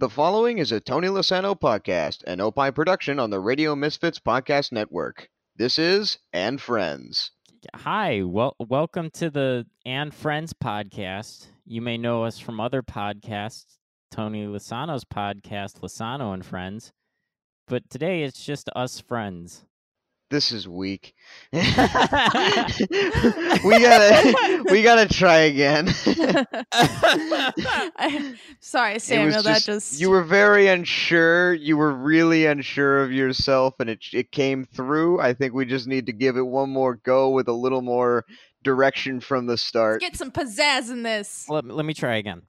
The following is a Tony Lasano podcast, an Opie production on the Radio Misfits Podcast Network. This is And Friends. Hi, well, welcome to the And Friends podcast. You may know us from other podcasts, Tony Lasano's podcast, Lasano and Friends, but today it's just us friends. This is weak. we gotta we gotta try again. I- Sorry, It was Samuel. That just you were very unsure. You were really unsure of yourself, and it it came through. I think we just need to give it one more go with a little more direction from the start. get some pizzazz in this. Let, let me try again.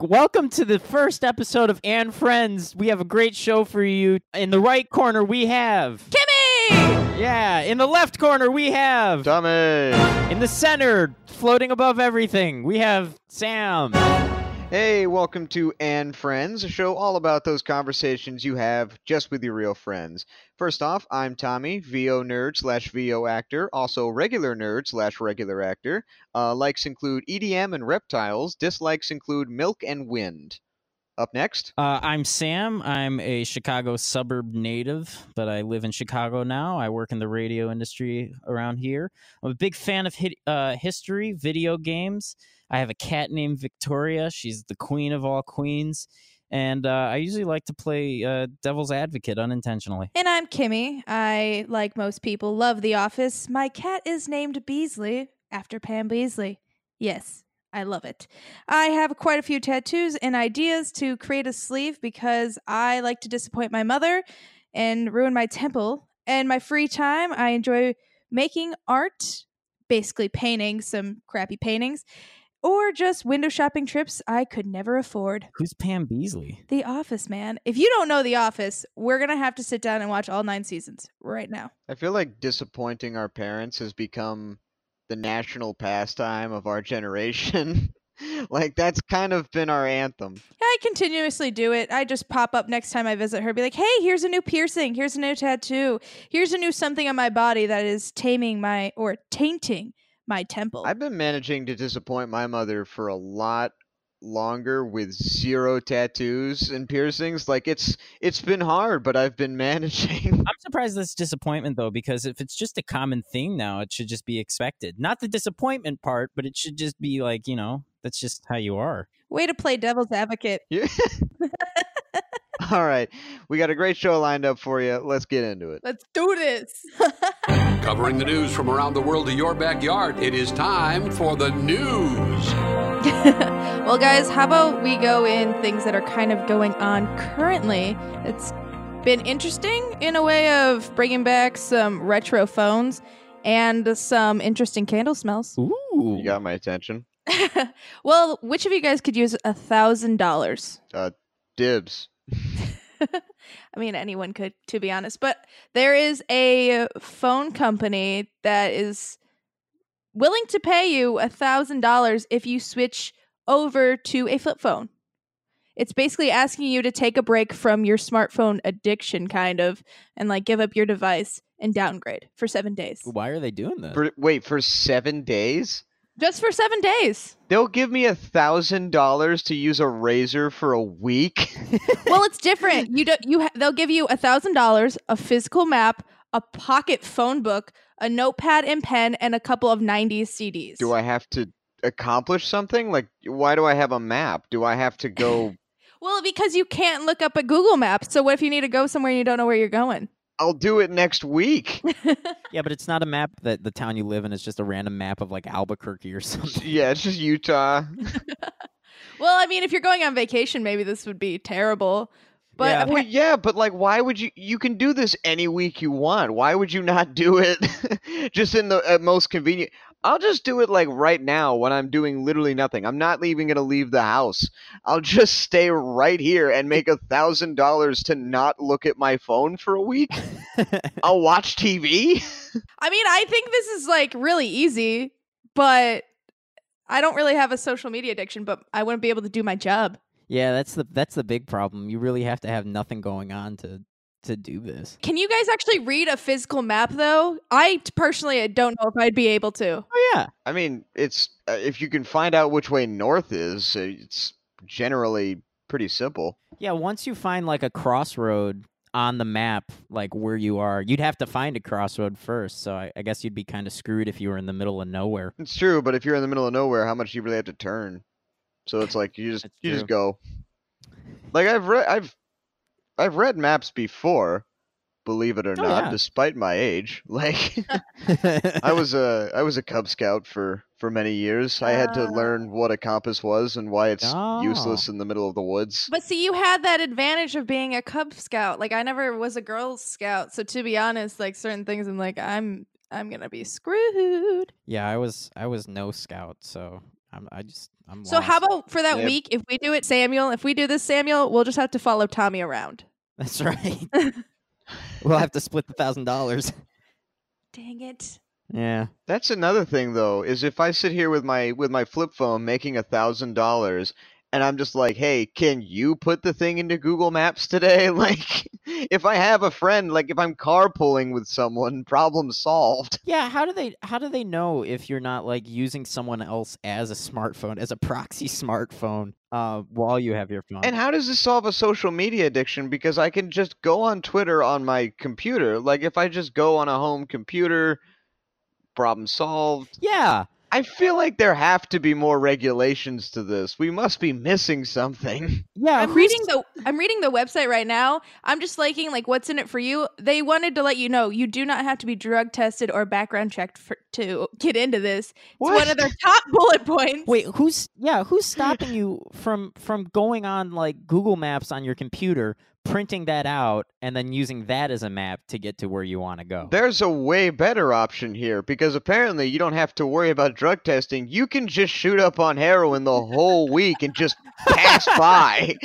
Welcome to the first episode of And Friends. We have a great show for you. In the right corner, we have. Kimmy! Yeah, in the left corner, we have. Tommy. In the center, floating above everything, we have Sam. Hey, welcome to And Friends, a show all about those conversations you have just with your real friends. First off, I'm Tommy, VO nerd slash VO actor, also regular nerd slash regular actor. Uh, likes include EDM and reptiles, dislikes include milk and wind. Up next, Uh, I'm Sam. I'm a Chicago suburb native, but I live in Chicago now. I work in the radio industry around here. I'm a big fan of hit, uh, history, video games. I have a cat named Victoria. She's the queen of all queens. And uh, I usually like to play uh, devil's advocate unintentionally. And I'm Kimmy. I, like most people, love The Office. My cat is named Beasley after Pam Beesly. Yes, I love it. I have quite a few tattoos and ideas to create a sleeve because I like to disappoint my mother and ruin my temple. And my free time, I enjoy making art, basically painting some crappy paintings, or just window shopping trips I could never afford. Who's Pam Beesly? The Office, man. If you don't know The Office, we're going to have to sit down and watch all nine seasons right now. I feel like disappointing our parents has become the national pastime of our generation. like, that's kind of been our anthem. Yeah, I continuously do it. I just pop up next time I visit her, be like, hey, here's a new piercing. Here's a new tattoo. Here's a new something on my body that is taming my or tainting my temple. I've been managing to disappoint my mother for a lot longer with zero tattoos and piercings. Like it's it's been hard, but I've been managing. I'm surprised this disappointment though, because if it's just a common thing now, it should just be expected. Not the disappointment part, but it should just be like, you know, that's just how you are. Way to play devil's advocate. Yeah. All right. We got a great show lined up for you. Let's get into it. Let's do this. Covering the news from around the world to your backyard, it is time for the news. Well, guys, how about we go in things that are kind of going on currently? It's been interesting in a way of bringing back some retro phones and some interesting candle smells. Ooh. You got my attention. well, which of you guys could use a thousand dollars? Uh, dibs. I mean, anyone could, to be honest. But there is a phone company that is willing to pay you a thousand dollars if you switch over to a flip phone. It's basically asking you to take a break from your smartphone addiction, kind of, and like give up your device and downgrade for seven days. Why are they doing that? For, wait, for seven days? Just for seven days. They'll give me a thousand dollars to use a razor for a week. well, it's different. You don't. You ha- they'll give you a thousand dollars, a physical map, a pocket phone book, a notepad and pen, and a couple of '90s CDs. do I have to accomplish something? Like, why do I have a map? Do I have to go? Well, because you can't look up a Google Maps. So what if you need to go somewhere and you don't know where you're going? I'll do it next week. Yeah, but it's not a map that the town you live in. It's just a random map of like Albuquerque or something. yeah, it's just Utah. well, I mean, if you're going on vacation, maybe this would be terrible. But Yeah. Well, yeah, but like, why would you? You can do this any week you want. Why would you not do it just in the uh, most convenient? I'll just do it like right now when I'm doing literally nothing. I'm not even gonna leave the house. I'll just stay right here and make a thousand dollars to not look at my phone for a week. I'll watch TV. I mean, I think this is like really easy, but I don't really have a social media addiction, but I wouldn't be able to do my job. yeah, that's the that's the big problem. You really have to have nothing going on to to do this. Can you guys actually read a physical map though? I personally don't know if I'd be able to. Oh yeah. I mean, it's uh, if you can find out which way north is, uh, it's generally pretty simple. Yeah, once you find like a crossroad on the map, like where you are, you'd have to find a crossroad first. So I, I guess you'd be kind of screwed if you were in the middle of nowhere. It's true, but if you're in the middle of nowhere, how much do you really have to turn? So it's like you just you just go. Like I've read I've I've read maps before, believe it or Oh, not, yeah. despite my age. Like I was a I was a Cub Scout for for many years. I had to Ah. learn what a compass was and why it's Oh. useless in the middle of the woods. But see, you had that advantage of being a Cub Scout. Like I never was a Girl Scout, so to be honest, like certain things, I'm like, I'm I'm gonna be screwed. yeah, I was I was no scout, so I'm I just I'm So how about for that Yeah. week, if we do it, Samuel? If we do this, Samuel, we'll just have to follow Tommy around. That's right. we'll have to split the thousand dollars. Dang it! Yeah. That's another thing though, is if I sit here with my with my flip phone making a thousand dollars and I'm just like, hey, can you put the thing into Google Maps today? Like if I have a friend, like if I'm carpooling with someone, problem solved. Yeah, how do they how do they know if you're not like using someone else as a smartphone, as a proxy smartphone, uh, while you have your phone? And how does this solve a social media addiction? Because I can just go on Twitter on my computer. Like if I just go on a home computer, problem solved. yeah. I feel like there have to be more regulations to this. We must be missing something. Yeah. I'm reading the I'm reading the website right now. I'm just liking like what's in it for you. They wanted to let you know you do not have to be drug tested or background checked for, to get into this. It's one of their top bullet points. Wait, who's yeah, who's stopping you from from going on like Google Maps on your computer, printing that out and then using that as a map to get to where you want to go? There's a way better option here because apparently you don't have to worry about drug testing. You can just shoot up on heroin the whole week and just pass by.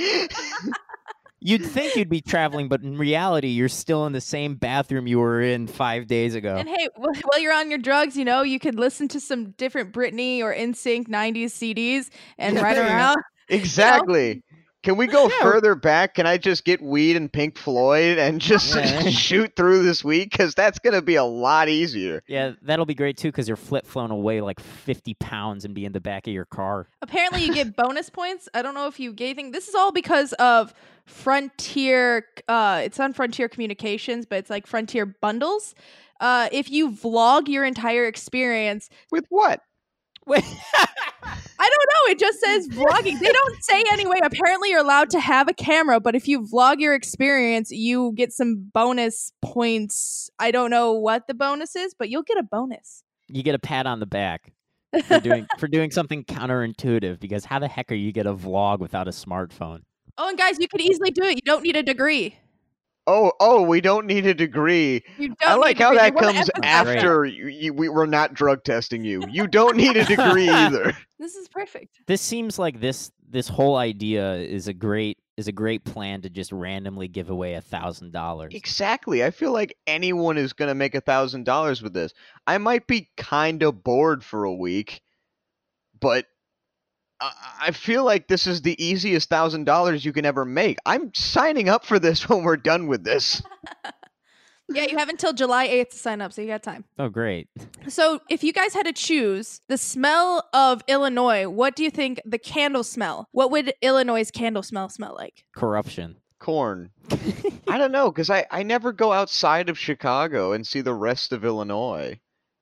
You'd think you'd be traveling, but in reality, you're still in the same bathroom you were in 5 days ago. And hey, while you're on your drugs, you know, you could listen to some different Britney or NSYNC 90s CDs and Yeah, ride Exactly. you go. around. exactly. Can we go Yeah. further back? Can I just get weed and Pink Floyd and just Yeah. shoot through this week? Because that's going to be a lot easier. Yeah, that'll be great too because you're flip flown away like 50 pounds and be in the back of your car. Apparently, you get bonus points. I don't know if you gave anything. This is all because of Frontier. Uh, it's on Frontier Communications, but it's like Frontier bundles. Uh, if you vlog your entire experience, With what? I don't know. It just says vlogging. They don't say anyway. Apparently, you're allowed to have a camera, but if you vlog your experience, you get some bonus points. I don't know what the bonus is, but you'll get a bonus. you get a pat on the back for doing for doing something counterintuitive because how the heck are you get a vlog without a smartphone? Oh, and guys, you could easily do it. You don't need a degree. Oh, oh, we don't need a degree. You don't I like a how that You wanna comes after you, you, we, we're not drug testing you. You don't need a degree either. This is perfect. This seems like this this whole idea is a great is a great plan to just randomly give away a thousand dollars. Exactly. I feel like anyone is going to make a thousand dollars with this. I might be kind of bored for a week, but I I feel like this is the easiest thousand dollars you can ever make. I'm signing up for this when we're done with this. Yeah, you have until July 8th to sign up, so you got time. Oh, great! So, if you guys had to choose the smell of Illinois, what do you think the candle smell? What would Illinois' candle smell smell like? Corruption. Corn. I don't know, because I, I never go outside of Chicago and see the rest of Illinois.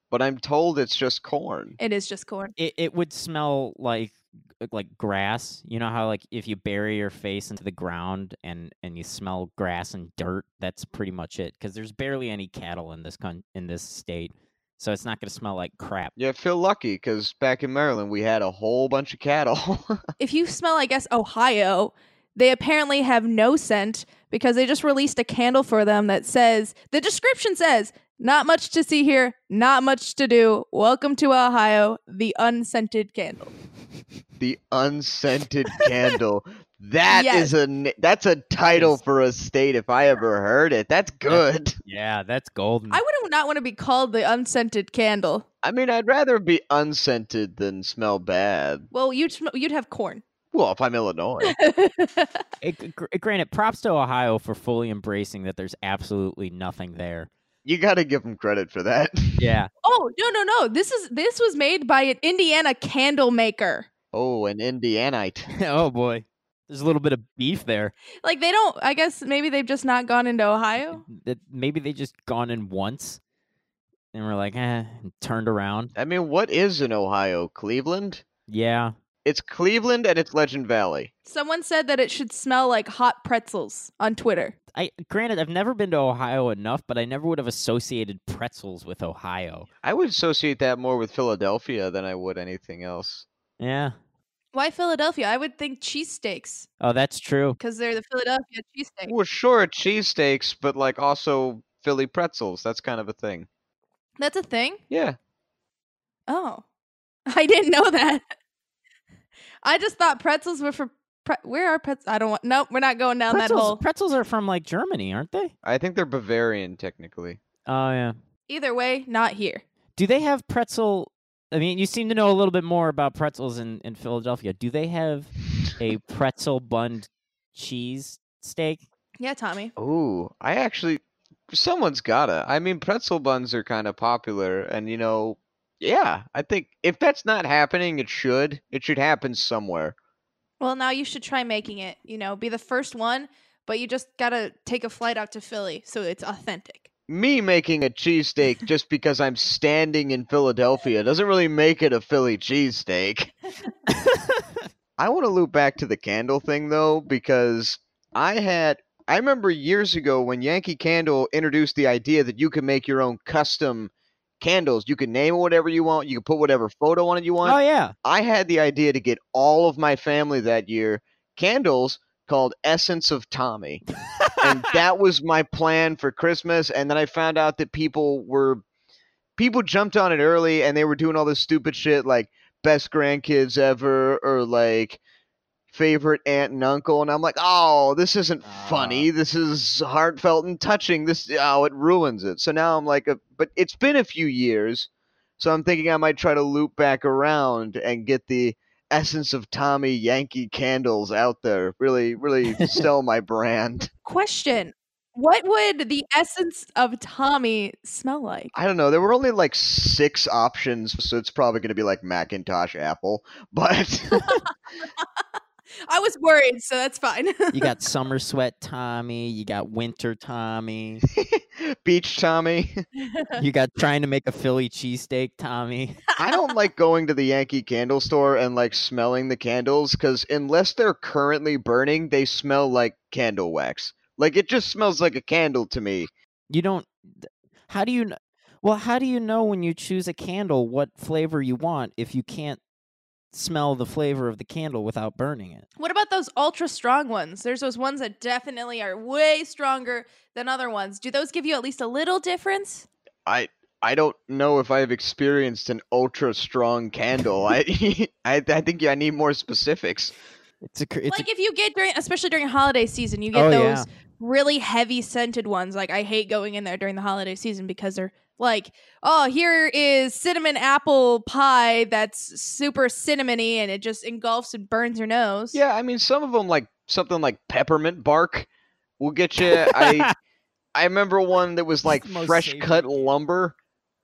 But I'm told it's just corn. It is just corn. It it would smell like Uh, like grass. You know how like if you bury your face into the ground and and you smell grass and dirt. That's pretty much it. Because there's barely any cattle in this con- in this state, so it's not going to smell like crap. Yeah, I feel lucky, because back in Maryland we had a whole bunch of cattle. If you smell, I guess, Ohio, they apparently have no scent because they just released a candle for them that says the description says, not much to see here, not much to do. Welcome to Ohio, the unscented candle. The unscented candle. That is Yes. a n- that's a title is- for a state if I ever heard it. That's good. Yeah, that's golden. I would not want to be called the unscented candle. I mean, I'd rather be unscented than smell bad. Well, you'd sm- you'd have corn. Well, if I'm Illinois. It, granted, props to Ohio for fully embracing that there's absolutely nothing there. You got to give them credit for that. Yeah. oh no no no! This is this was made by an Indiana candle maker. Oh, an Indianite. oh boy. There's a little bit of beef there. Like they don't. I guess maybe they've just not gone into Ohio. That maybe they just gone in once, and we're like, eh, and turned around. I mean, what is in Ohio? Cleveland? Yeah, It's Cleveland and it's Legend Valley. Someone said that it should smell like hot pretzels on Twitter. I granted I've never been to Ohio enough, but I never would have associated pretzels with Ohio. I would associate that more with Philadelphia than I would anything else. Yeah. Why Philadelphia? I would think cheesesteaks Oh, that's true. because they're the Philadelphia cheesesteak. Well, sure, cheesesteaks, but like also Philly pretzels. That's kind of a thing. That's a thing. Yeah. Oh, I didn't know that. I just thought pretzels were for. Pre- where are pretzels? I don't want. Nope, we're not going down that hole. pretzels are from like Germany, aren't they? I think they're Bavarian technically. Oh yeah. Either way, not here. Do they have pretzel? I mean, you seem to know a little bit more about pretzels in, in Philadelphia. Do they have a pretzel bunned cheese steak? Yeah, Tommy. Ooh, I actually someone's gotta. I mean, pretzel buns are kind of popular and you know, yeah, I think if that's not happening, it should. It should happen somewhere. Well, now you should try making it. You know, be the first one, but you just gotta take a flight out to Philly so it's authentic. Me making a cheesesteak just because I'm standing in Philadelphia doesn't really make it a Philly cheesesteak. I want to loop back to the candle thing though, because I had I remember years ago when Yankee Candle introduced the idea that you can make your own custom candles. You can name it whatever you want, you can put whatever photo on it you want. Oh yeah. I had the idea to get all of my family that year candles called Essence of Tommy. and that was my plan for Christmas. And then I found out that people were people jumped on it early and they were doing all this stupid shit like best grandkids ever or like favorite aunt and uncle and I'm like, "Oh, this isn't ah. funny. This is heartfelt and touching. This oh, it ruins it." So now I'm like, a, but it's been a few years. So I'm thinking I might try to loop back around and get the essence of Tommy Yankee candles out there. Really, really sell my brand. Question: What would the essence of Tommy smell like? I don't know. There were only like six options, so it's probably going to be like Macintosh, Apple, but I was worried, so that's fine. You got summer sweat Tommy. You got winter Tommy. Beach Tommy. You got trying to make a Philly cheesesteak Tommy. I don't like going to the Yankee candle store and like smelling the candles because unless they're currently burning, they smell like candle wax. Like it just smells like a candle to me. You don't. How do you? kn- Well, how do you know when you choose a candle what flavor you want if you can't smell the flavor of the candle without burning it? What about those ultra strong ones? There's those ones that definitely are way stronger than other ones. Do those give you at least a little difference? I I don't know if I've experienced an ultra strong candle. I I I think I need more specifics. It's a. cr- It's like if you get during, especially during holiday season, you get Oh, those yeah. Really heavy scented ones. Like I hate going in there during the holiday season because they're like, oh, here is cinnamon apple pie that's super cinnamony and it just engulfs and burns your nose. Yeah, I mean some of them like something like peppermint bark will get you. I I remember one that was like fresh savory cut lumber,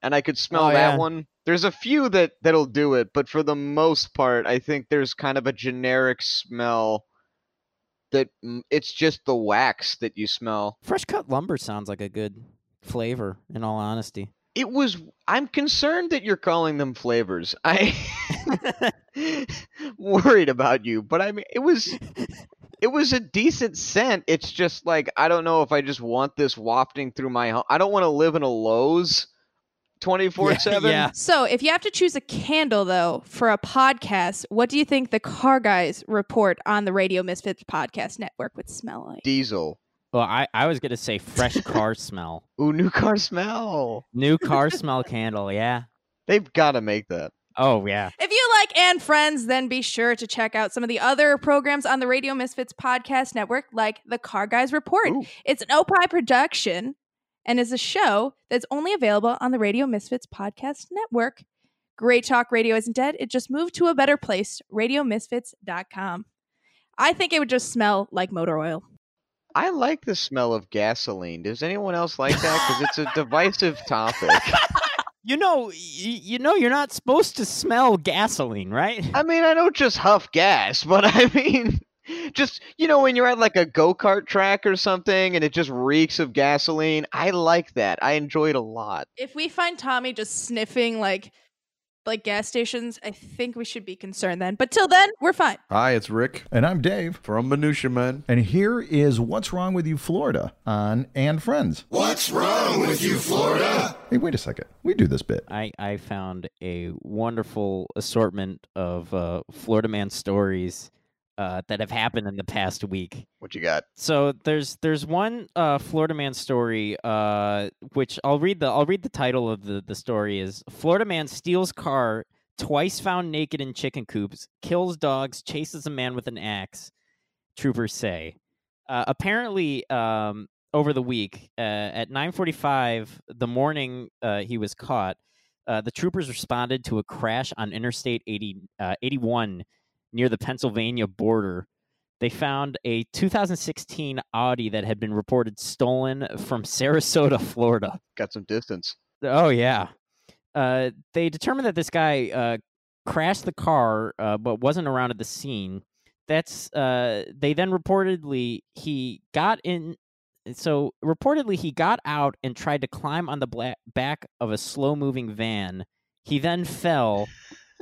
and I could smell Oh, that yeah. one. There's a few that that'll do it, but for the most part, I think there's kind of a generic smell that it's just the wax that you smell. fresh cut lumber sounds like a good flavor. In all honesty. It was. I'm concerned that you're calling them flavors. I worried about you, but I mean, it was. It was a decent scent. It's just like I don't know if I just want this wafting through my home. I don't want to live in a Lowe's, twenty four seven. yeah. So, if you have to choose a candle, though, for a podcast, what do you think the car guys report on the Radio Misfits podcast network would smell like? Diesel. Well, I, I was gonna say fresh car smell. Ooh, new car smell. New car smell candle. Yeah. They've got to make that. Oh yeah. If you like and Friends, then be sure to check out some of the other programs on the Radio Misfits podcast network, like the Car Guys Report. Ooh. It's an Opie production and is a show that's only available on the Radio Misfits podcast network. Great Talk Radio isn't dead. It just moved to a better place, radiomisfits.com. I think it would just smell like motor oil. I like the smell of gasoline. Does anyone else like that? Because it's a divisive topic. You know, you know, you're not supposed to smell gasoline, right? I mean, I don't just huff gas, but I mean, just you know when you're at like a go-kart track or something and it just reeks of gasoline i like that i enjoy it a lot If we find Tommy just sniffing like like gas stations, I think we should be concerned then. But till then, we're fine. Hi, it's Rick And I'm Dave. from Minutia Men. And here is What's Wrong with You, Florida on And Friends. What's wrong with you, Florida? Hey, wait a second. We do this bit. I, I found a wonderful assortment of uh, Florida man stories uh, that have happened in the past week. what you got So there's there's one uh, Florida man story, uh, which I'll read the I'll read the title of the the story is Florida man steals car twice found naked in chicken coops, kills dogs, chases a man with an axe. Troopers say. Uh, apparently, um, over the week uh, at 9:45, the morning uh, he was caught, uh, the troopers responded to a crash on Interstate 80, uh, 81 near the Pennsylvania border. They found a 2016 Audi that had been reported stolen from Sarasota, Florida. got some distance Oh yeah. Uh, they determined that this guy uh, crashed the car, uh, but wasn't around at the scene. That's uh, they then reportedly he got in. So reportedly he got out and tried to climb on the bla- back of a slow-moving van. He then fell,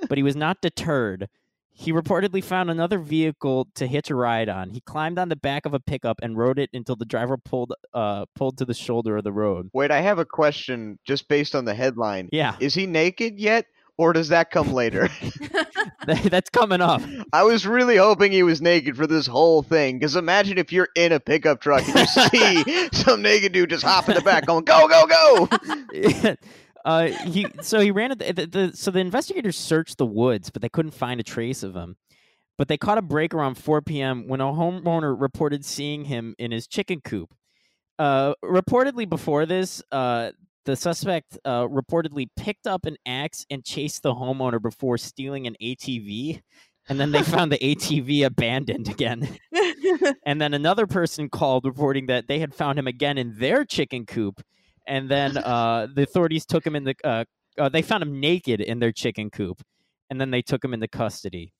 but he was not deterred. He reportedly found another vehicle to hitch a ride on. He climbed on the back of a pickup and rode it until the driver pulled uh pulled to the shoulder of the road. wait i have a question just based on the headline Yeah, is he naked yet or does that come later that's coming up. i was really hoping he was naked for this whole thing because imagine if you're in a pickup truck and you see some naked dude just hop in the back going go go go uh, he so he ran at the, the, the so the investigators searched the woods, but they couldn't find a trace of him. But they caught a break around 4 p.m. when a homeowner reported seeing him in his chicken coop. Uh, reportedly, before this, uh, the suspect uh, reportedly picked up an axe and chased the homeowner before stealing an ATV. And then they found the ATV abandoned again. And then another person called reporting that they had found him again in their chicken coop. And then uh, the authorities took him in the. Uh, uh, they found him naked in their chicken coop, and then they took him into custody.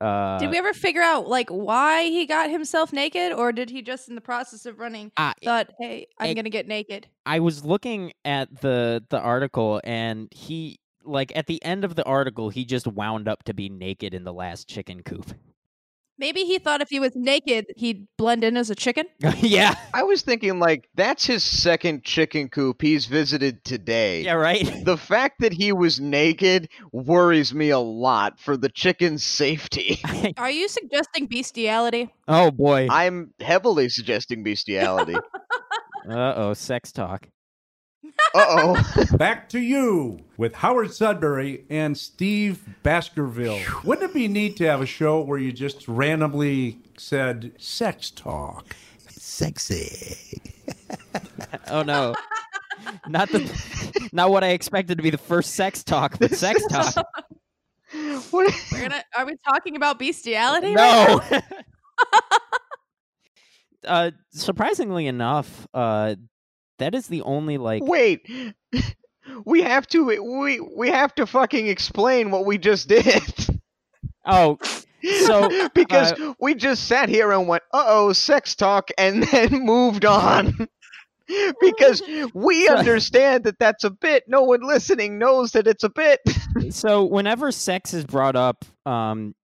Uh, did we ever figure out like why he got himself naked, or did he just in the process of running I, thought, "Hey, I'm gonna get naked"? I was looking at the the article, and he like at the end of the article, he just wound up to be naked in the last chicken coop. Maybe he thought if he was naked, he'd blend in as a chicken. yeah, I was thinking like that's his second chicken coop he's visited today. yeah, right. The fact that he was naked worries me a lot for the chicken's safety. Are you suggesting bestiality? oh boy. I'm heavily suggesting bestiality. Uh oh, sex talk. Uh oh. Back to you with Howard Sudbury and Steve Baskerville. Wouldn't it be neat to have a show where you just randomly said sex talk? Sexy. Oh no. not the not what I expected to be the first sex talk, but sex talk. What? We're gonna. Are we talking about bestiality? right No. uh, surprisingly enough, uh, that is the only like. Wait. We have to we we have to fucking explain what we just did. Oh, so because we just sat here and went, "Uh-oh, sex talk," and then moved on. because we understand that that's a bit. No one listening knows that it's a bit. so whenever sex is brought up, um,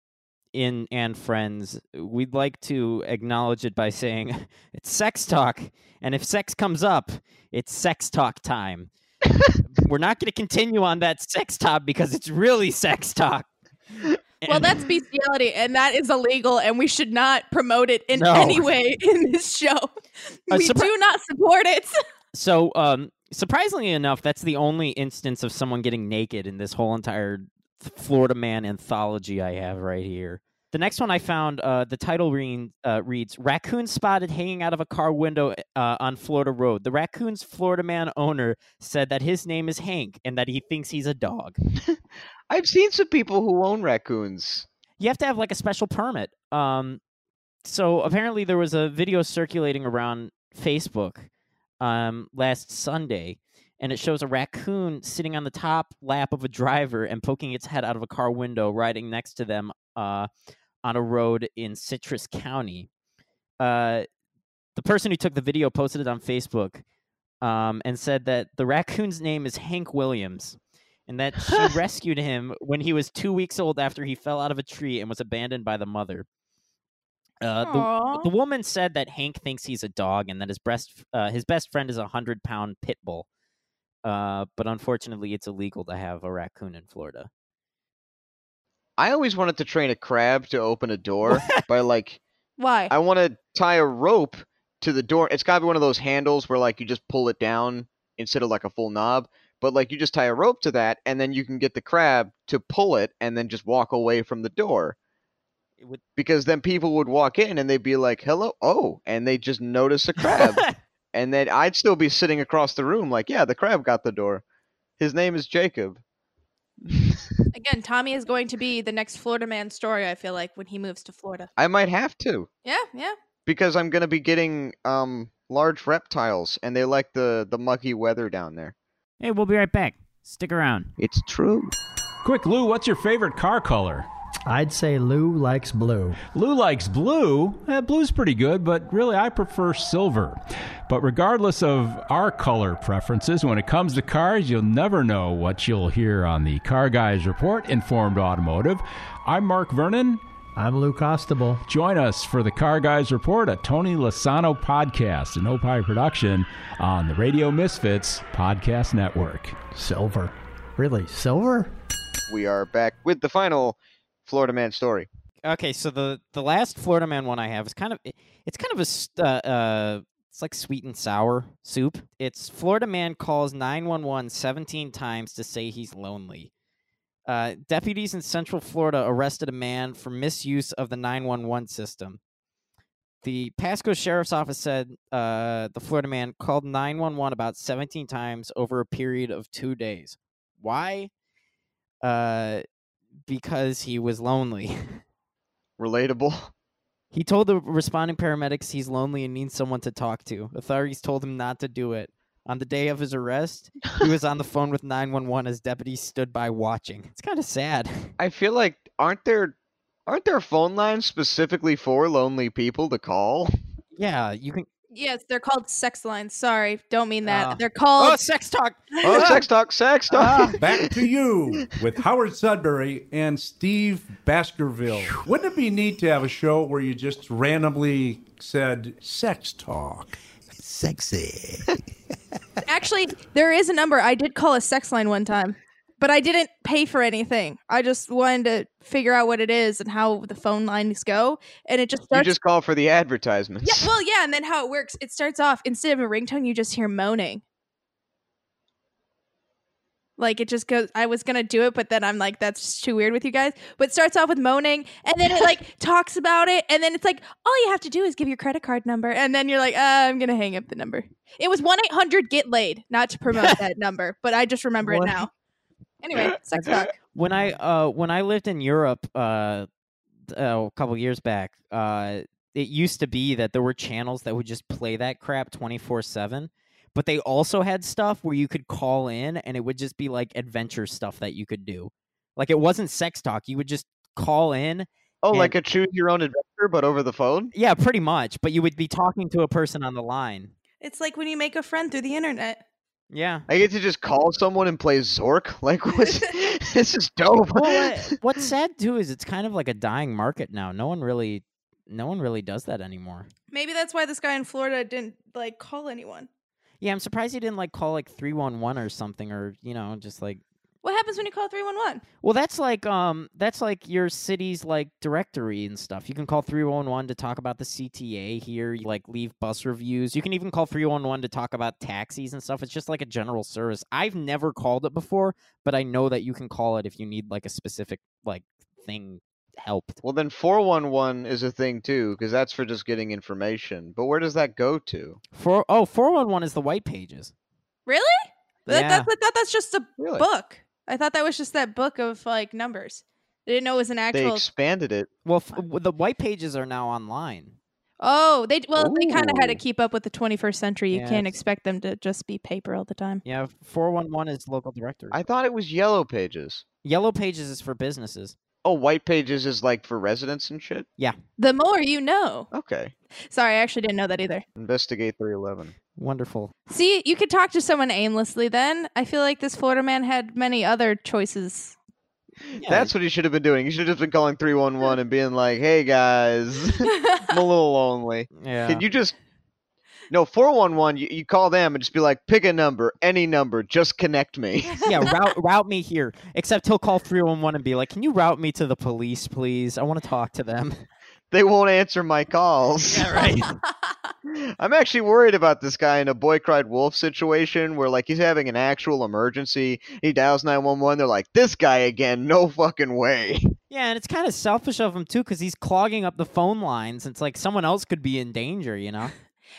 in and friends, we'd like to acknowledge it by saying it's sex talk, and if sex comes up, it's sex talk time. We're not going to continue on that sex talk because it's really sex talk. Well, And- that's bestiality, and that is illegal, and we should not promote it in No. any way in this show. Uh, we surpri- do not support it. So, um, surprisingly enough, that's the only instance of someone getting naked in this whole entire Florida Man anthology I have right here. The next one I found, uh, the title read, uh, reads Raccoon spotted hanging out of a car window uh, on Florida Road. The raccoon's Florida Man owner said that his name is Hank and that he thinks he's a dog. I've seen some people who own raccoons. you have to have like a special permit. Um, so apparently there was a video circulating around Facebook um, last Sunday, and it shows a raccoon sitting on the top lap of a driver and poking its head out of a car window, riding next to them uh, on a road in Citrus County. Uh, the person who took the video posted it on Facebook um, and said that the raccoon's name is Hank Williams and that she rescued him when he was two weeks old after he fell out of a tree and was abandoned by the mother. Uh, the, the woman said that Hank thinks he's a dog and that his best uh, his best friend is a hundred pound pit bull. Uh, but unfortunately, it's illegal to have a raccoon in Florida. I always wanted to train a crab to open a door by like Why? I want to tie a rope to the door. It's got to be one of those handles where like you just pull it down instead of like a full knob. But like you just tie a rope to that, and then you can get the crab to pull it, and then just walk away from the door. Would- Because then people would walk in and they'd be like, "Hello, oh," and they just notice a crab, and then I'd still be sitting across the room, like, "Yeah, the crab got the door. His name is Jacob." Again, Tommy is going to be the next Florida man story. I feel like when he moves to Florida. I might have to. Yeah, yeah. because I'm gonna be getting um large reptiles, and they like the the muggy weather down there. Hey, we'll be right back. Stick around. It's true. Quick, Lou, what's your favorite car color? I'd say Lou likes blue. Lou likes blue. Eh, blue's pretty good, but really I prefer silver. But regardless of our color preferences, when it comes to cars, you'll never know what you'll hear on the Car Guys Report Informed Automotive. I'm Mark Vernon. I'm Lou Costable. Join us for the Car Guys Report, a Tony Lasano podcast, an Opie production on the Radio Misfits Podcast Network. Silver. Really? Silver? We are back with the final Florida man story. Okay, so the the last Florida man one I have is kind of it- it's kind of a uh, uh it's like sweet and sour soup. It's Florida man calls 911 17 times to say he's lonely. Uh, deputies in Central Florida arrested a man for misuse of the 911 system. The Pasco Sheriff's Office said uh, the Florida man called 911 about 17 times over a period of two days. Why? Uh, because he was lonely. Relatable. He told the responding paramedics he's lonely and needs someone to talk to. Authorities told him not to do it. On the day of his arrest, he was on the phone with 911 as deputies stood by watching. It's kind of sad. I feel like aren't there aren't there phone lines specifically for lonely people to call? Yeah, you can. Yes, they're called sex lines. Sorry, don't mean that. Ah. They're called. Oh, sex talk. Oh, sex talk, sex talk. Back to you with Howard Sudbury and Steve Baskerville. Wouldn't it be neat to have a show where you just randomly said sex talk? Sexy. Actually, there is a number. I did call a sex line one time, but I didn't pay for anything. I just wanted to figure out what it is and how the phone lines go, and it just You just call for the advertisements. Yeah, well, yeah, and then how it works. It starts off instead of a ringtone, you just hear moaning. Like it just goes. I was gonna do it, but then I'm like, that's too weird with you guys. But it starts off with moaning, and then it like talks about it, and then it's like, all you have to do is give your credit card number, and then you're like, uh, I'm gonna hang up the number. It was one eight hundred get laid, not to promote that number, but I just remember it now. Anyway, sex talk. When I uh when I lived in Europe uh, uh, a couple years back, uh it used to be that there were channels that would just play that crap 24/7, but they also had stuff where you could call in and it would just be like adventure stuff that you could do. Like it wasn't sex talk, you would just call in Oh, and- like a choose your own adventure, but over the phone? Yeah, pretty much, but you would be talking to a person on the line. It's like when you make a friend through the internet. Yeah. I get to just call someone and play Zork? Like what's this is dope. Well, uh, what's sad too is it's kind of like a dying market now. No one really no one really does that anymore. Maybe that's why this guy in Florida didn't like call anyone. Yeah, I'm surprised he didn't like call like 311 or something or, you know, just like What happens when you call three one one? Well, that's like um that's like your city's like directory and stuff. You can call 311 to talk about the CTA here, you like leave bus reviews. You can even call 311 to talk about taxis and stuff. It's just like a general service. I've never called it before, but I know that you can call it if you need like a specific like thing helped. Well, then 411 is a thing too, because that's for just getting information. But where does that go to? For oh, 411 is the white pages. Really? Yeah. that's, I thought that's just a Really? book. I thought that was just that book of like numbers. I didn't know it was an actual. They expanded it. Well, f- w- the white pages are now online. oh, they well, they kind of had to keep up with the 21st century. You Yeah, can't expect them to just be paper all the time. Yeah, 411 is local directory. I thought it was Yellow Pages. Yellow pages is for businesses. Oh, white pages is like for residents and shit. Yeah. The more you know. Okay. Sorry, I actually didn't know that either. Investigate 311. Wonderful. See, you could talk to someone aimlessly then. I feel like this Florida man had many other choices. That's what he should have been doing. He should have just been calling 311 and being like, "Hey guys, I'm a little lonely. Yeah. Can you just no 411? You, you call them and just be like, pick a number, any number, just connect me. yeah, route route me here. Except he'll call 311 and be like, "Can you route me to the police, please? I want to talk to them." they won't answer my calls. Yeah, right. I'm actually worried about this guy in a boy cried wolf situation where like he's having an actual emergency. He dials 911. They're like, this guy again? No fucking way. Yeah, and it's kind of selfish of him too, because he's clogging up the phone lines. It's like someone else could be in danger, you know.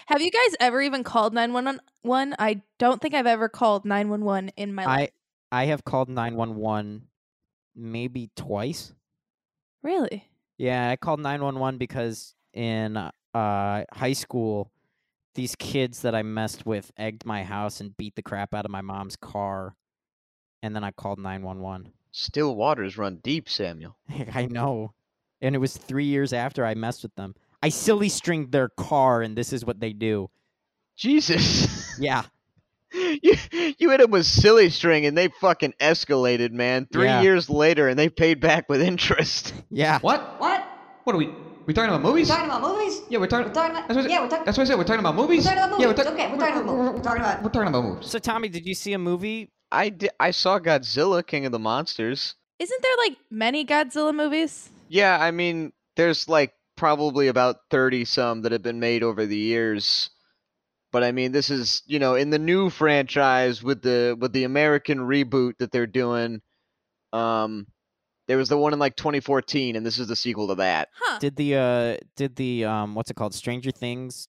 Have you guys ever even called 911? I don't think I've ever called 911 in my life. I I have called 911 maybe twice. Really? Yeah, I called 911 because in uh, high school, these kids that I messed with egged my house and beat the crap out of my mom's car, and then I called 911. Still waters run deep, Samuel. I know, and it was three years after I messed with them. I silly stringed their car, and this is what they do. Jesus. Yeah. you you hit him with silly string and they fucking escalated, man. Three Yeah. years later and they paid back with interest. Yeah. What? What? What are we? We talking about movies? We're talking about movies? Yeah, we're talking. We're talking about. That's yeah, we're talking. that's what I said. We're talking about movies. We're talking about Yeah, we're talking. okay, we're talking about movies. We're talking about. We're talking about movies. So Tommy, did you see a movie? I di- I saw Godzilla, King of the Monsters. Isn't there like many Godzilla movies? Yeah, I mean, there's like probably about 30 some that have been made over the years. But I mean, this is, you know, in the new franchise with the with the American reboot that they're doing. Um there was the one in like 2014 and this is the sequel to that. Huh. Did the uh did the um what's it called Stranger Things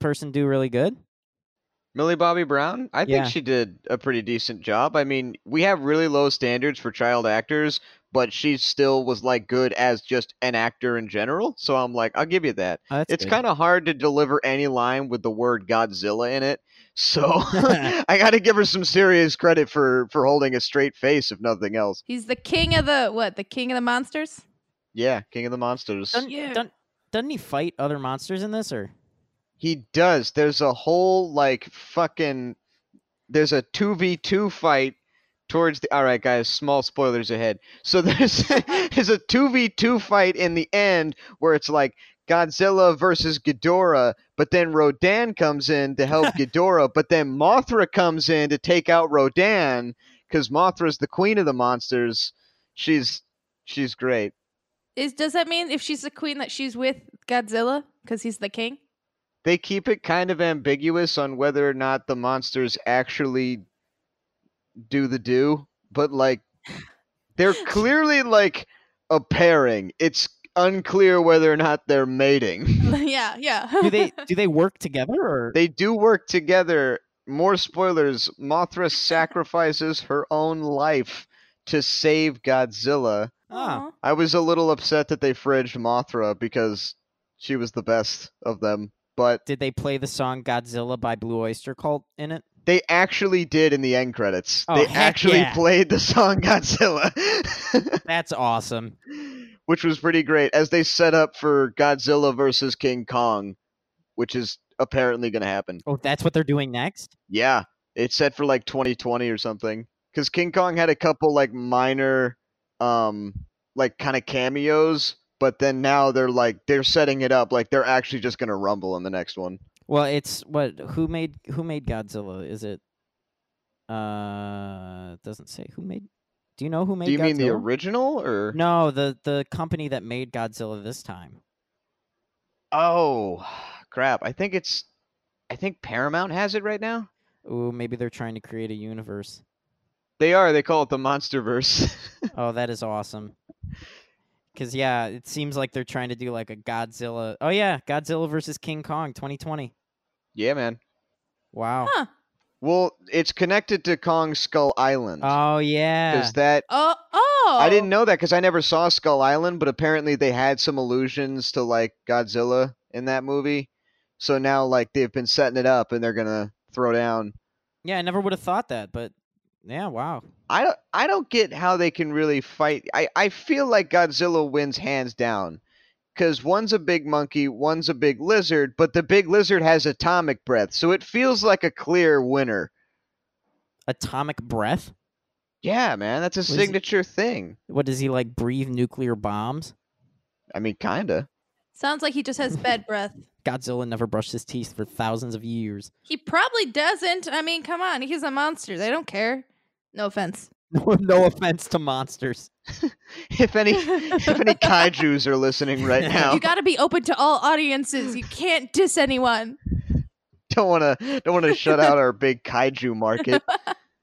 person do really good? Millie Bobby Brown, I think Yeah. she did a pretty decent job. I mean, we have really low standards for child actors, but she still was like good as just an actor in general. So I'm like, I'll give you that. Oh, it's kind of hard to deliver any line with the word Godzilla in it. So I got to give her some serious credit for for holding a straight face, if nothing else. He's the king of the what? The king of the monsters? Yeah, King of the Monsters. Doesn't, Yeah. doesn't, doesn't he fight other monsters in this or? He does. There's a whole like fucking there's a 2v2 fight towards the All right guys, small spoilers ahead. So there's there's a 2v2 fight in the end where it's like Godzilla versus Ghidorah, but then Rodan comes in to help Ghidorah, but then Mothra comes in to take out Rodan cuz Mothra's the queen of the monsters. She's she's great. Is does that mean if she's the queen that she's with Godzilla because he's the king? they keep it kind of ambiguous on whether or not the monsters actually do the do, but like they're clearly like a pairing. It's unclear whether or not they're mating. yeah, yeah. Do they do they work together or? They do work together. More spoilers. Mothra sacrifices her own life to save Godzilla. Ah, I was a little upset that they fridged Mothra because she was the best of them, but did they play the song Godzilla by Blue Oyster Cult in it? They actually did in the end credits. Oh, they actually yeah. played the song Godzilla, That's awesome. which was pretty great as they set up for Godzilla versus King Kong, which is apparently going to happen. Oh, that's what they're doing next. Yeah, it's set for like 2020 or something. Because King Kong had a couple like minor, um, like kind of cameos, but then now they're like they're setting it up like they're actually just going to rumble in the next one. Well, it's what who made who made Godzilla? Is it? Uh, it doesn't say who made. Do you know who made? Do you mean the original or? No, the the company that made Godzilla this time. Oh, crap! I think it's, I think Paramount has it right now. Ooh, maybe they're trying to create a universe. They are. They call it the MonsterVerse. Oh, that is awesome. Cause yeah, it seems like they're trying to do like a Godzilla. Oh yeah, Godzilla versus King Kong 2020. Yeah, man. Wow. Huh. Well, it's connected to Kong Skull Island. Oh yeah. Because that Oh, oh. I didn't know that because I never saw Skull Island, but apparently they had some allusions to like Godzilla in that movie. So now like they've been setting it up and they're gonna throw down. Yeah, I never would have thought that, but Yeah, wow. I don't I don't get how they can really fight. I I feel like Godzilla wins hands down. Cuz one's a big monkey, one's a big lizard, but the big lizard has atomic breath. So it feels like a clear winner. Atomic breath? Yeah, man, that's a is it? signature thing. What does he like breathe nuclear bombs? I mean, kind of. Sounds like he just has bed breath. Godzilla never brushed his teeth for thousands of years. He probably doesn't. I mean, come on. He's a monster. They don't care. No offense. No, no offense to monsters. If any if any kaijus are listening right now, You got to be open to all audiences. You can't diss anyone. don't want to don't want to shut out our big kaiju market.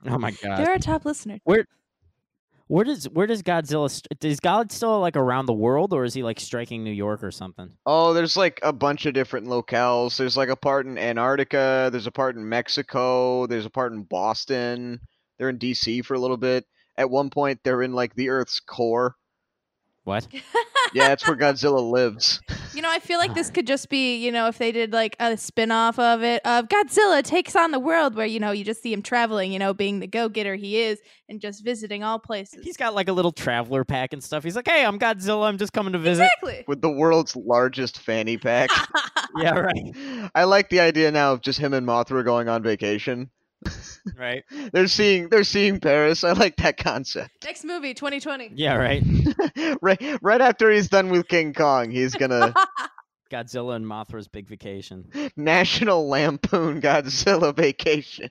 Oh my god. They're our top listener. Where where does where does Godzilla st- is still like around the world or is he like striking New York or something? Oh, there's like a bunch of different locales. There's like a part in Antarctica, there's a part in Mexico, there's a part in Boston. They're in DC for a little bit. At one point they're in like the Earth's core. What? Yeah, that's where Godzilla lives. You know, I feel like this ah. could just be, you know, if they did like a spin off of it, of Godzilla takes on the world, where, you know, you just see him traveling, you know, being the go getter he is and just visiting all places. He's got like a little traveler pack and stuff. He's like, "Hey, I'm Godzilla. I'm just coming to visit." Exactly. With the world's largest fanny pack. yeah, right. I like the idea now of just him and Mothra going on vacation. Right. They're seeing they're seeing Paris. I like that concept. Next movie, 2020. Yeah, right. right right after he's done with King Kong, he's gonna Godzilla and Mothra's big vacation. National Lampoon Godzilla Vacation.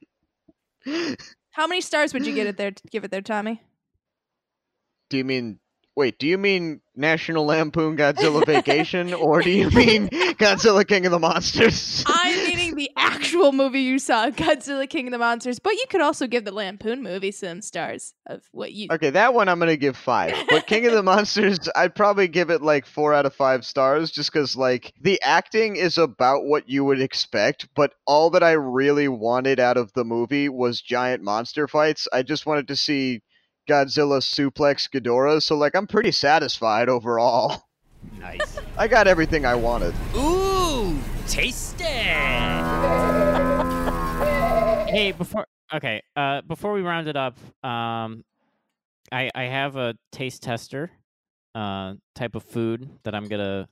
How many stars would you get it there? Give it there, Tommy. Do you mean wait, do you mean National Lampoon Godzilla Vacation or do you mean Godzilla King of the Monsters? I'm meaning the actual movie you saw, Godzilla King of the Monsters. But you could also give the Lampoon movie some stars of what you. Okay, that one I'm gonna give five. But King of the Monsters, I'd probably give it like four out of five stars, just because like the acting is about what you would expect, but all that I really wanted out of the movie was giant monster fights. I just wanted to see Godzilla suplex Ghidorah, so like I'm pretty satisfied overall. Nice. I got everything I wanted. Ooh, tasty. Hey, before okay, uh, before we round it up, um, I I have a taste tester, uh, type of food that I'm gonna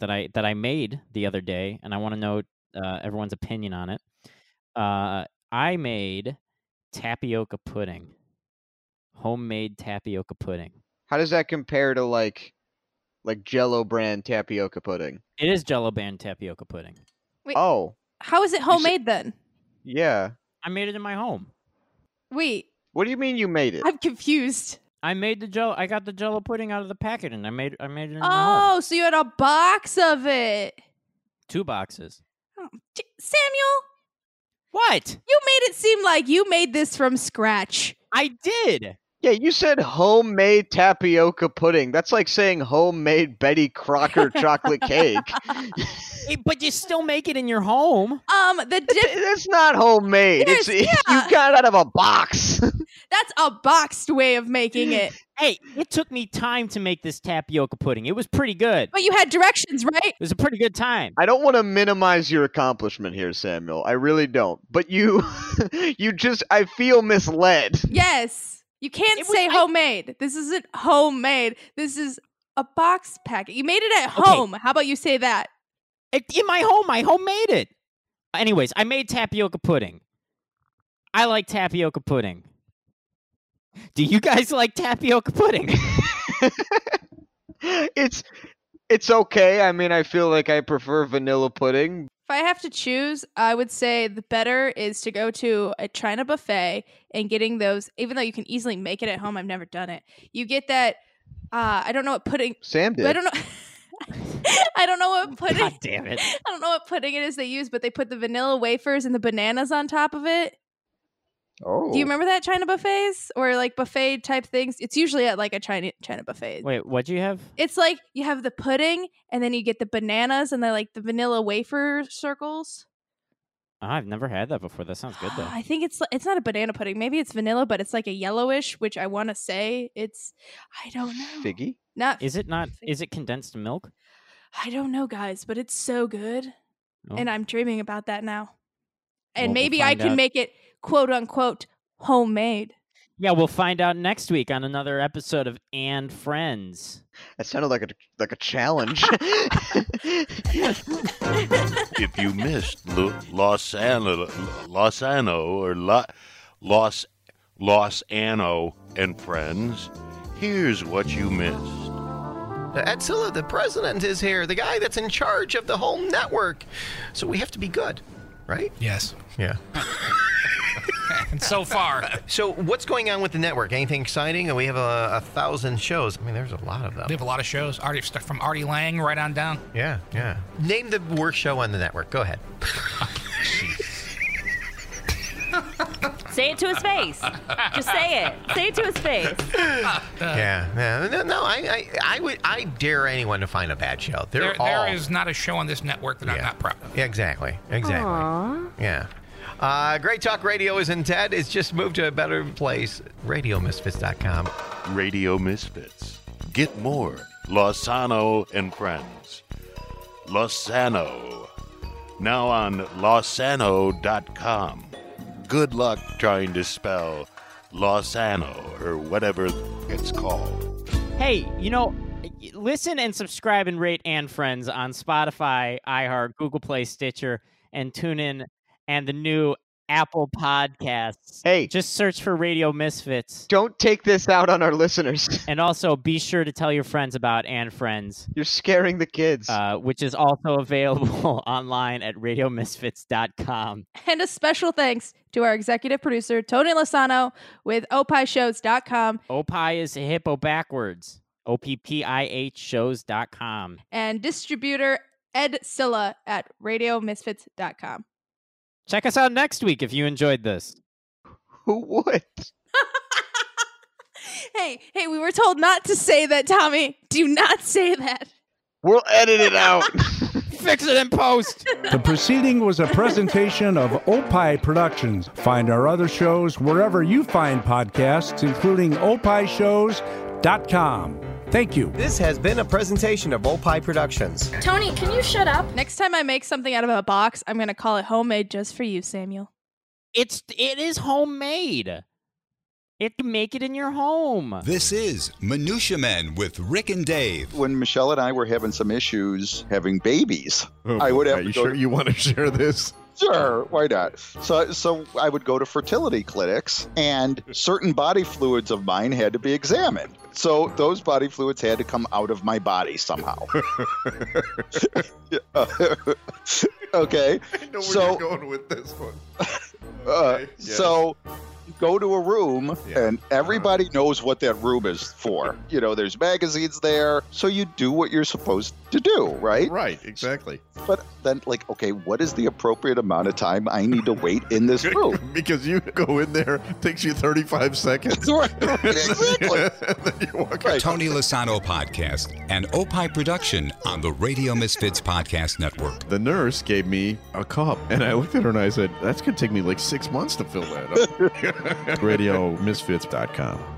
that I that I made the other day, and I want to know uh, everyone's opinion on it. Uh, I made tapioca pudding, homemade tapioca pudding. How does that compare to like like Jello brand tapioca pudding? It is Jello brand tapioca pudding. Wait, Oh, how is it homemade then? yeah. I made it in my home. Wait, What do you mean you made it? I'm confused. I made the jello. I got the jello pudding out of the packet, and I made I made it in my home. Oh, so you had a box of it. Two boxes. Oh, Samuel, What? you made it seem like you made this from scratch. I did. Yeah, you said homemade tapioca pudding. That's like saying homemade Betty Crocker chocolate cake. But you still make it in your home. Um, the dip, It's not homemade. Yes, it's yeah. you got it out of a box. that's a boxed way of making it. Hey, it took me time to make this tapioca pudding. It was pretty good. But you had directions, right? It was a pretty good time. I don't want to minimize your accomplishment here, Samuel. I really don't. But you you just I feel misled. Yes. You can't was- say I- homemade. This isn't homemade. This is a box packet. You made it at Okay. home. How about you say that? It, in my home, I homemade it. Anyways, I made tapioca pudding. I like tapioca pudding. Do you guys like tapioca pudding? it's it's okay. I mean, I feel like I prefer vanilla pudding. If I have to choose, I would say the better is to go to a China buffet and getting those, even though you can easily make it at home. I've never done it. You get that, uh, I don't know what pudding, Sam did. I don't know. I don't know what pudding. God damn it. I don't know what pudding it is they use, but they put the vanilla wafers and the bananas on top of it. Oh. Do you oh. remember that China buffets or like buffet type things? It's usually at like a China China buffet. Wait, what do you have? It's like you have the pudding and then you get the bananas and they're like the vanilla wafer circles. Oh, I've never had that before. That sounds good though. I think it's it's not a banana pudding. Maybe it's vanilla, but it's like a yellowish, which I want to say it's I don't know. Figgy? Not Is it not? Is it condensed milk? I don't know, guys, but it's so good. Oh. And I'm dreaming about that now. Well, And we'll maybe I can out. make it quote unquote homemade. Yeah, we'll find out next week on another episode of And Friends. That sounded like a like a challenge. if you missed Lo- Los Ano, Los Ano or La, Los Los Ano and friends, here's what you missed. Ed Zilla, the president, is here, the guy that's in charge of the whole network. So we have to be good, right? Yes. Yeah. And so far. So what's going on with the network? Anything exciting? We have a, a thousand shows. I mean, there's a lot of them. We have a lot of shows. Artie, from Artie Lange right on down. Yeah, yeah. Name the worst show on the network. Go ahead. Say it to his face. Just say it. Say it to his face. Uh, yeah, yeah. No, no I, I, I would, I dare anyone to find a bad show. They're There, all. there is not a show on this network that I'm not proud of. Yeah, exactly, exactly. Aw. Yeah. Uh, Great Talk Radio is in Ted. It's just moved to a better place. RadioMisfits.com. Radio Misfits. Get more Losano and friends. Losano. Now on losano.com. Good luck trying to spell Losano or whatever it's called. Hey, you know, listen and subscribe and rate and friends on Spotify, iHeart, Google Play, Stitcher, and tune in and the new Apple Podcasts. Hey, just search for Radio Misfits. Don't take this out on our listeners. And also be sure to tell your friends about and friends. You're scaring the kids. Uh, which is also available online at radiomisfits.com. And a special thanks to our executive producer, Tony Lasano, with opishows.com Opie is hippo backwards. O P P I H shows.com. and distributor Ed Zilla at radiomisfits.com. Check us out next week if you enjoyed this. Who would? Hey, hey, we were told not to say that, Tommy. Do not say that. We'll edit it out. Fix it in post. The proceeding was a presentation of Opie Productions. Find our other shows wherever you find podcasts, including opishows.com. Thank you. This has been a presentation of Opie Productions. Tony, can you shut up? Next time I make something out of a box, I'm going to call it homemade just for you, Samuel. It's it is homemade. It can make it in your home. This is Minutia Men with Rick and Dave. When Michelle and I were having some issues having babies, Oh, I would have Are to you go sure to- you want to share this? Sure, why not? So, so I would go to fertility clinics, and certain body fluids of mine had to be examined. So those body fluids had to come out of my body somehow. okay. I know where so, you're going with this one. uh, yes. so you go to a room, and everybody uh-huh. knows what that room is for. You know, there's magazines there, so you do what you're supposed to do, right? Right, exactly. But then, like, okay, what is the appropriate amount of time I need to wait in this room? because you go in there, takes you 35 seconds. exactly. Tony Lasano Podcast, an Opie production on the Radio Misfits Podcast Network. The nurse gave me a cup, and I looked at her and I said, That's going to take me like six months to fill that up. RadioMisfits.com.